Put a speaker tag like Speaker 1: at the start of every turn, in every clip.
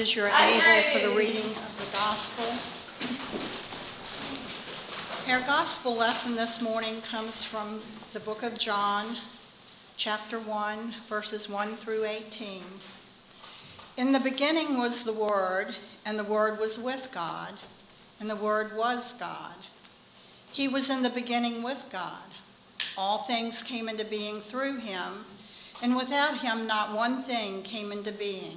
Speaker 1: As you're able for the reading of the gospel. Our gospel lesson this morning comes from the book of John, chapter 1, verses 1 through 18. In the beginning was the Word, and the Word was with God, and the Word was God. He was in the beginning with God. All things came into being through him, and without him not one thing came into being.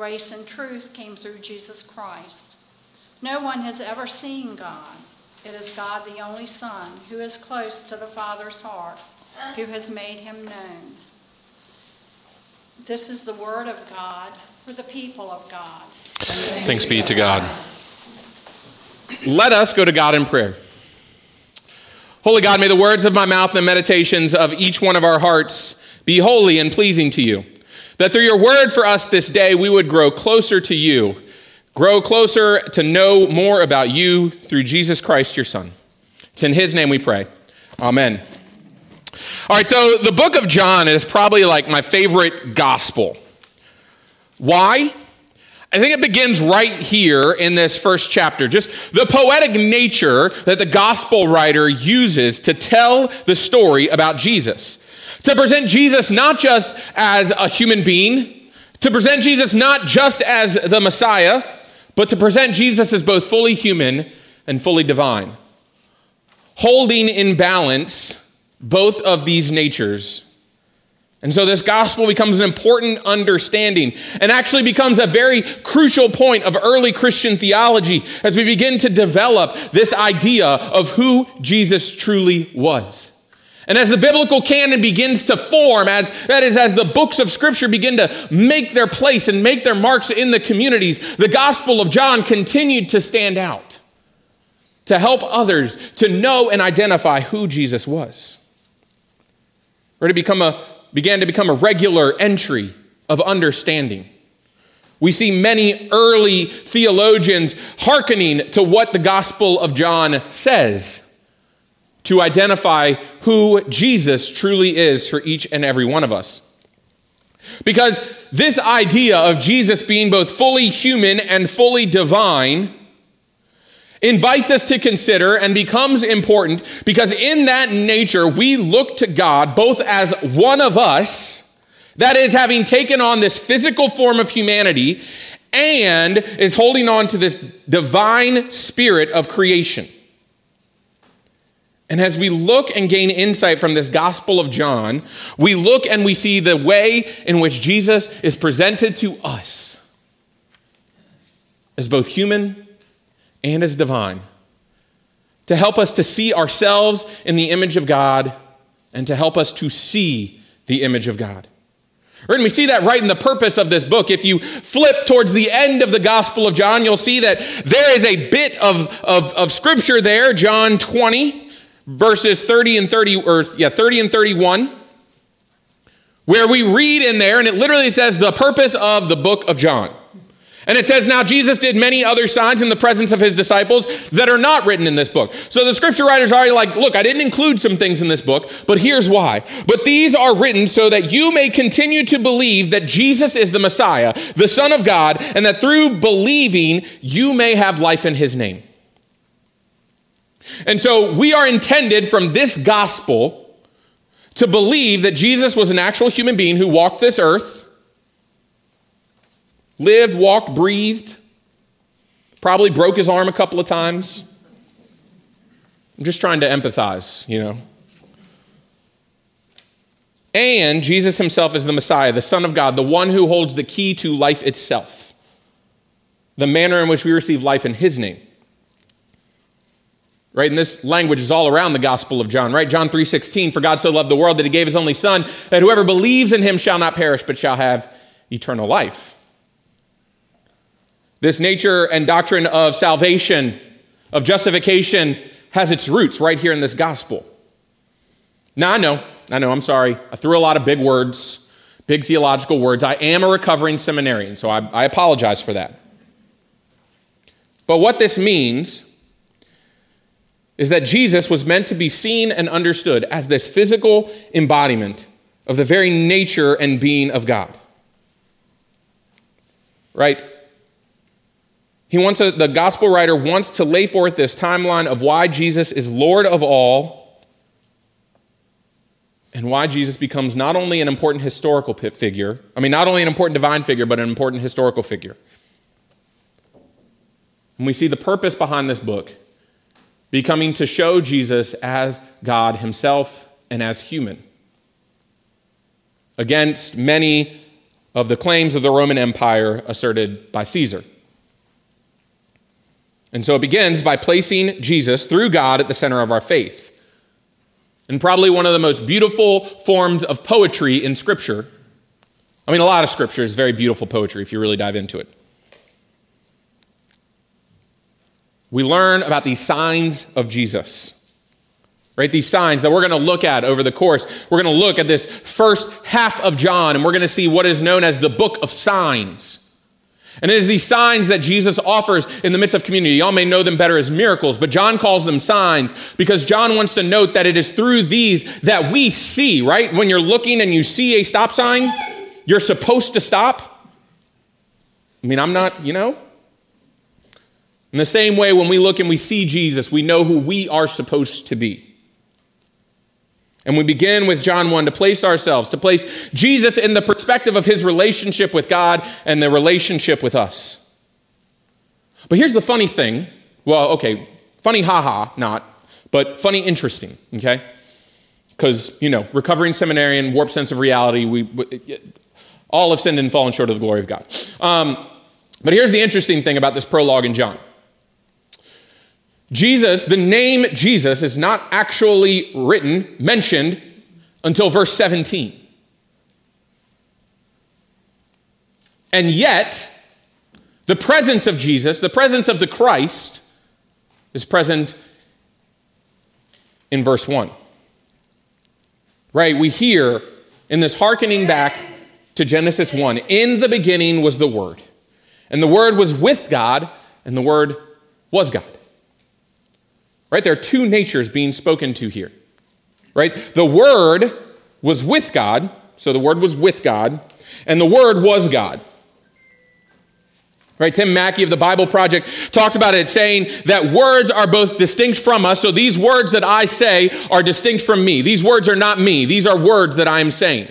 Speaker 1: Grace and truth came through Jesus Christ. No one has ever seen God. It is God, the only Son, who is close to the Father's heart, who has made him known. This is the word of God for the people of God.
Speaker 2: Thanks, Thanks be to God. Let us go to God in prayer. Holy God, may the words of my mouth and the meditations of each one of our hearts be holy and pleasing to you. That through your word for us this day, we would grow closer to you, grow closer to know more about you through Jesus Christ, your Son. It's in his name we pray. Amen. All right, so the book of John is probably like my favorite gospel. Why? I think it begins right here in this first chapter. Just the poetic nature that the gospel writer uses to tell the story about Jesus. To present Jesus not just as a human being, to present Jesus not just as the Messiah, but to present Jesus as both fully human and fully divine. Holding in balance both of these natures. And so this gospel becomes an important understanding and actually becomes a very crucial point of early Christian theology as we begin to develop this idea of who Jesus truly was. And as the biblical canon begins to form, as that is, as the books of Scripture begin to make their place and make their marks in the communities, the Gospel of John continued to stand out to help others to know and identify who Jesus was. Or to become a began to become a regular entry of understanding. We see many early theologians hearkening to what the Gospel of John says to identify who Jesus truly is for each and every one of us. Because this idea of Jesus being both fully human and fully divine invites us to consider and becomes important because in that nature we look to God both as one of us, that is, having taken on this physical form of humanity, and is holding on to this divine spirit of creation. And as we look and gain insight from this Gospel of John, we look and we see the way in which Jesus is presented to us as both human and as divine, to help us to see ourselves in the image of God and to help us to see the image of God. And we see that right in the purpose of this book. If you flip towards the end of the Gospel of John, you'll see that there is a bit of, of, of scripture there, John 20, verses 30 and 30, or yeah, 30 and 31, where we read in there, and it literally says the purpose of the book of John. And it says, Now Jesus did many other signs in the presence of his disciples that are not written in this book. So the scripture writers are like, Look, I didn't include some things in this book, but here's why. But these are written so that you may continue to believe that Jesus is the Messiah, the Son of God, and that through believing you may have life in his name. And so we are intended from this gospel to believe that Jesus was an actual human being who walked this earth lived, walked, breathed, probably broke his arm a couple of times. I'm just trying to empathize, you know. And Jesus himself is the Messiah, the Son of God, the one who holds the key to life itself, the manner in which we receive life in his name. Right? And this language is all around the Gospel of John, right? John 3:16, for God so loved the world that he gave his only son, that whoever believes in him shall not perish, but shall have eternal life. This nature and doctrine of salvation, of justification, has its roots right here in this gospel. Now, I know, I know, I'm sorry. I threw a lot of big words, big theological words. I am a recovering seminarian, so I, I apologize for that. But what this means is that Jesus was meant to be seen and understood as this physical embodiment of the very nature and being of God. Right? He wants a, the gospel writer wants to lay forth this timeline of why Jesus is Lord of all and why Jesus becomes not only an important historical figure, I mean, not only an important divine figure, but an important historical figure. And we see the purpose behind this book becoming to show Jesus as God himself and as human. Against many of the claims of the Roman Empire asserted by Caesar. And so it begins by placing Jesus through God at the center of our faith. And probably one of the most beautiful forms of poetry in Scripture. I mean, a lot of Scripture is very beautiful poetry if you really dive into it. We learn about these signs of Jesus. Right? These signs that we're going to look at over the course. We're going to look at this first half of John and we're going to see what is known as the book of signs. And it is these signs that Jesus offers in the midst of community. Y'all may know them better as miracles, but John calls them signs because John wants to note that it is through these that we see, right? When you're looking and you see a stop sign, you're supposed to stop. I mean, I'm not, you know? In the same way, when we look and we see Jesus, we know who we are supposed to be. And we begin with John 1 to place ourselves, to place Jesus in the perspective of his relationship with God and the relationship with us. But here's the funny thing. Well, okay, funny haha, not, but funny interesting, okay? Because, you know, recovering seminarian, warped sense of reality, we, all have sinned and fallen short of the glory of God. Um, but here's the interesting thing about this prologue in John. Jesus, the name Jesus, is not actually written, mentioned, until verse 17. And yet, the presence of Jesus, the presence of the Christ, is present in verse 1. Right? We hear in this hearkening back to Genesis 1 In the beginning was the Word, and the Word was with God, and the Word was God. Right? There are two natures being spoken to here. Right? The Word was with God, so the Word was with God, and the Word was God. Right, Tim Mackie of the Bible Project talks about it saying that words are both distinct from us. So these words that I say are distinct from me. These words are not me. These are words that I am saying.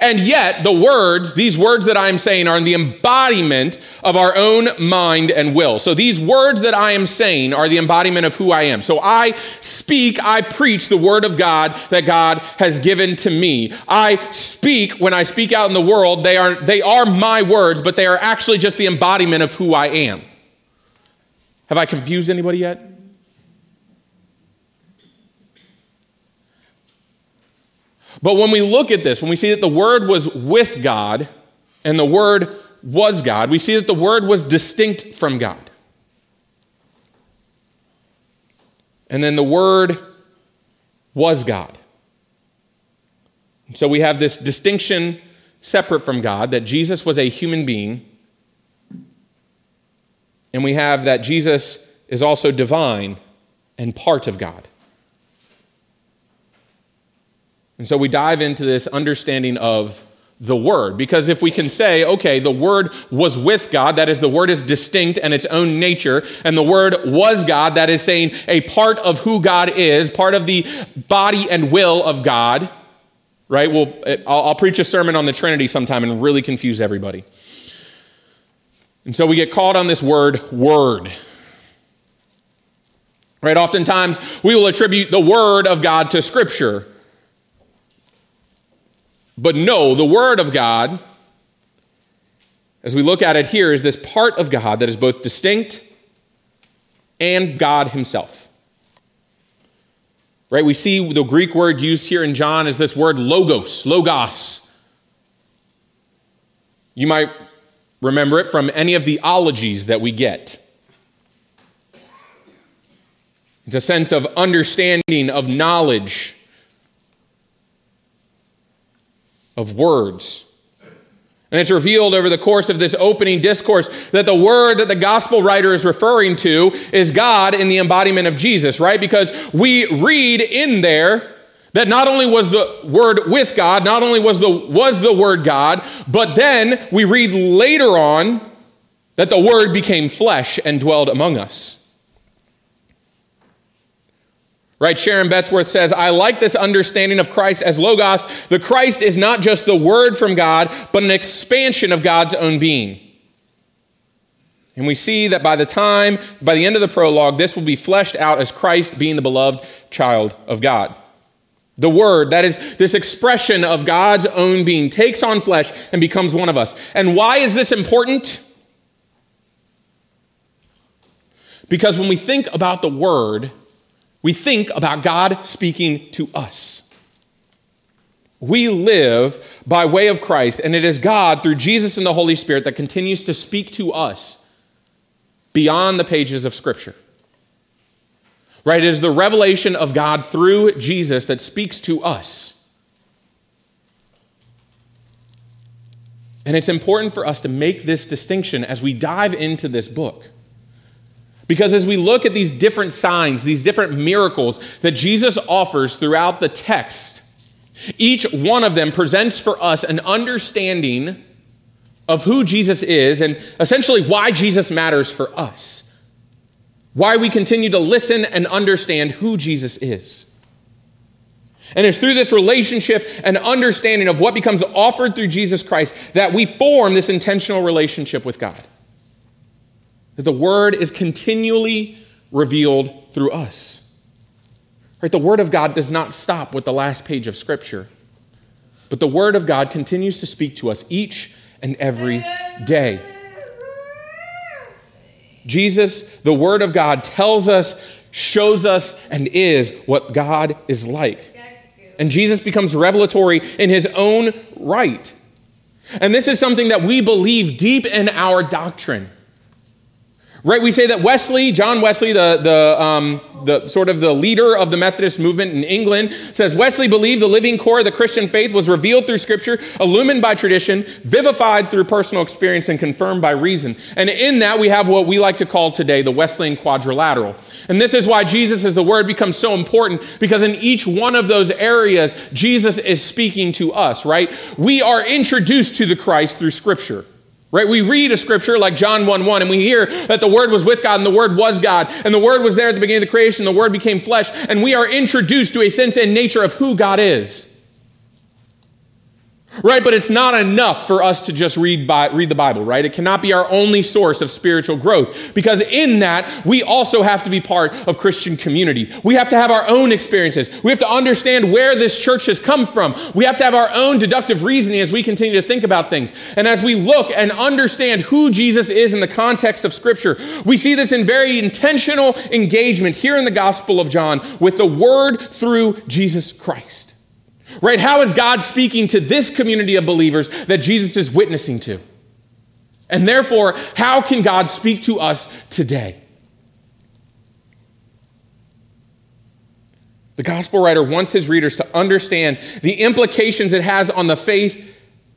Speaker 2: And yet, the words, these words that I am saying, are the embodiment of our own mind and will. So, these words that I am saying are the embodiment of who I am. So, I speak, I preach the word of God that God has given to me. I speak, when I speak out in the world, they are, they are my words, but they are actually just the embodiment of who I am. Have I confused anybody yet? But when we look at this, when we see that the Word was with God and the Word was God, we see that the Word was distinct from God. And then the Word was God. So we have this distinction separate from God that Jesus was a human being. And we have that Jesus is also divine and part of God. And so we dive into this understanding of the Word. Because if we can say, okay, the Word was with God, that is, the Word is distinct and its own nature, and the Word was God, that is saying a part of who God is, part of the body and will of God, right? Well, I'll, I'll preach a sermon on the Trinity sometime and really confuse everybody. And so we get called on this word, word. Right? Oftentimes we will attribute the word of God to Scripture. But no, the Word of God, as we look at it here, is this part of God that is both distinct and God Himself. Right? We see the Greek word used here in John is this word logos, logos. You might remember it from any of the ologies that we get. It's a sense of understanding, of knowledge, of words. And it's revealed over the course of this opening discourse that the word that the gospel writer is referring to is God in the embodiment of Jesus, right? Because we read in there that not only was the word with God, not only was the was the word God, but then we read later on that the word became flesh and dwelled among us. Right? Sharon Bettesworth says, I like this understanding of Christ as Logos. The Christ is not just the word from God, but an expansion of God's own being. And we see that by the time, by the end of the prologue, this will be fleshed out as Christ being the beloved child of God. The Word, that is this expression of God's own being, takes on flesh and becomes one of us. And why is this important? Because when we think about the Word, we think about God speaking to us. We live by way of Christ, and it is God through Jesus and the Holy Spirit that continues to speak to us beyond the pages of Scripture. Right? It is the revelation of God through Jesus that speaks to us. And it's important for us to make this distinction as we dive into this book. Because as we look at these different signs, these different miracles that Jesus offers throughout the text, each one of them presents for us an understanding of who Jesus is and essentially why Jesus matters for us. Why we continue to listen and understand who Jesus is. And it's through this relationship and understanding of what becomes offered through Jesus Christ that we form this intentional relationship with God. That the word is continually revealed through us. Right? The word of God does not stop with the last page of scripture. But the word of God continues to speak to us each and every day. Jesus, the word of God, tells us, shows us, and is what God is like. And Jesus becomes revelatory in his own right. And this is something that we believe deep in our doctrine. Right, we say that Wesley, John Wesley, the, the, um, the sort of the leader of the Methodist movement in England, says Wesley believed the living core of the Christian faith was revealed through Scripture, illumined by tradition, vivified through personal experience, and confirmed by reason. And in that, we have what we like to call today the Wesleyan quadrilateral. And this is why Jesus as the Word becomes so important, because in each one of those areas, Jesus is speaking to us, right? We are introduced to the Christ through Scripture. Right? We read a scripture like John 1 1, and we hear that the Word was with God, and the Word was God, and the Word was there at the beginning of the creation, the Word became flesh, and we are introduced to a sense and nature of who God is. Right, but it's not enough for us to just read, by, read the Bible, right? It cannot be our only source of spiritual growth because in that, we also have to be part of Christian community. We have to have our own experiences. We have to understand where this church has come from. We have to have our own deductive reasoning as we continue to think about things. And as we look and understand who Jesus is in the context of Scripture, we see this in very intentional engagement here in the Gospel of John with the Word through Jesus Christ. Right? How is God speaking to this community of believers that Jesus is witnessing to? And therefore, how can God speak to us today? The gospel writer wants his readers to understand the implications it has on the faith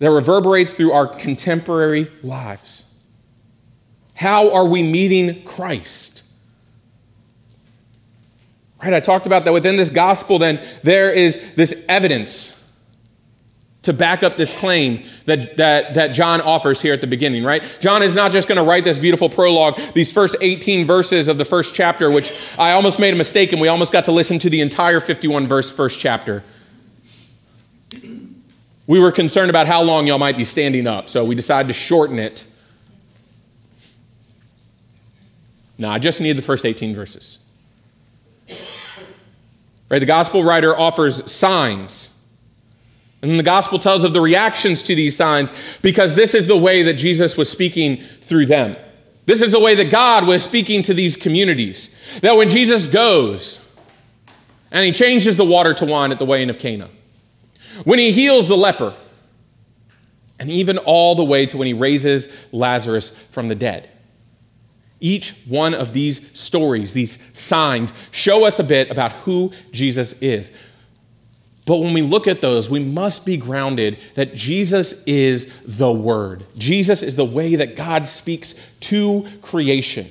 Speaker 2: that reverberates through our contemporary lives. How are we meeting Christ? Right? I talked about that within this gospel, then there is this evidence to back up this claim that, that, that John offers here at the beginning, right? John is not just going to write this beautiful prologue, these first 18 verses of the first chapter, which I almost made a mistake and we almost got to listen to the entire 51 verse first chapter. We were concerned about how long y'all might be standing up, so we decided to shorten it. No, I just need the first 18 verses. Right? The gospel writer offers signs. And the gospel tells of the reactions to these signs because this is the way that Jesus was speaking through them. This is the way that God was speaking to these communities. That when Jesus goes and he changes the water to wine at the weighing of Cana, when he heals the leper, and even all the way to when he raises Lazarus from the dead. Each one of these stories, these signs, show us a bit about who Jesus is. But when we look at those, we must be grounded that Jesus is the Word. Jesus is the way that God speaks to creation.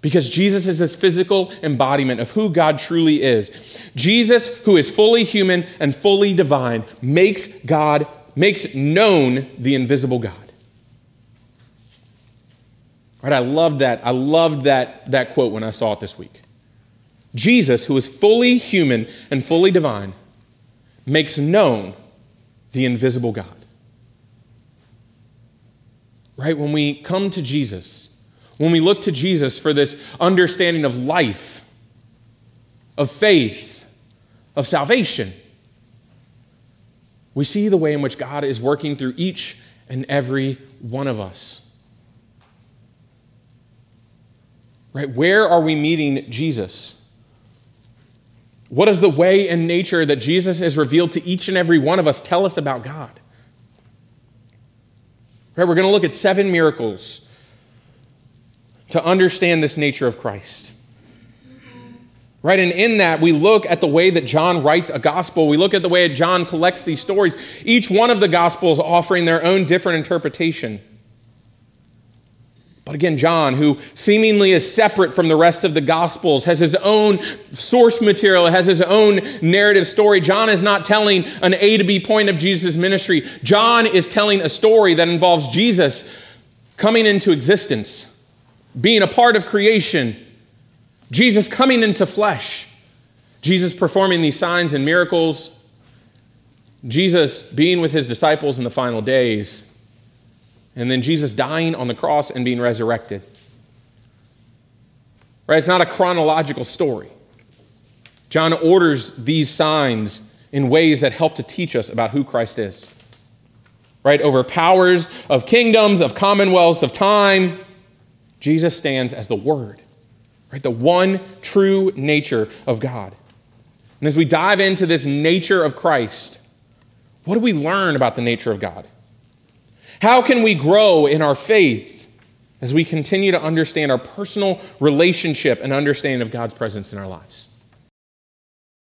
Speaker 2: Because Jesus is this physical embodiment of who God truly is. Jesus, who is fully human and fully divine, makes God, makes known the invisible God. Right? I loved that. I loved that, that quote when I saw it this week. Jesus, who is fully human and fully divine, makes known the invisible God. Right? When we come to Jesus, when we look to Jesus for this understanding of life, of faith, of salvation, we see the way in which God is working through each and every one of us. Right? Where are we meeting Jesus? What does the way and nature that Jesus has revealed to each and every one of us tell us about God? Right, we're going to look at seven miracles to understand this nature of Christ. Right, and in that, we look at the way that John writes a gospel. We look at the way John collects these stories, each one of the gospels offering their own different interpretation. But again, John, who seemingly is separate from the rest of the Gospels, has his own source material, has his own narrative story. John is not telling an A to B point of Jesus' ministry. John is telling a story that involves Jesus coming into existence, being a part of creation, Jesus coming into flesh, Jesus performing these signs and miracles, Jesus being with his disciples in the final days and then Jesus dying on the cross and being resurrected. Right? It's not a chronological story. John orders these signs in ways that help to teach us about who Christ is. Right? Over powers of kingdoms, of commonwealths, of time, Jesus stands as the Word. Right? The one true nature of God. And as we dive into this nature of Christ, what do we learn about the nature of God? How can we grow in our faith as we continue to understand our personal relationship and understanding of God's presence in our lives?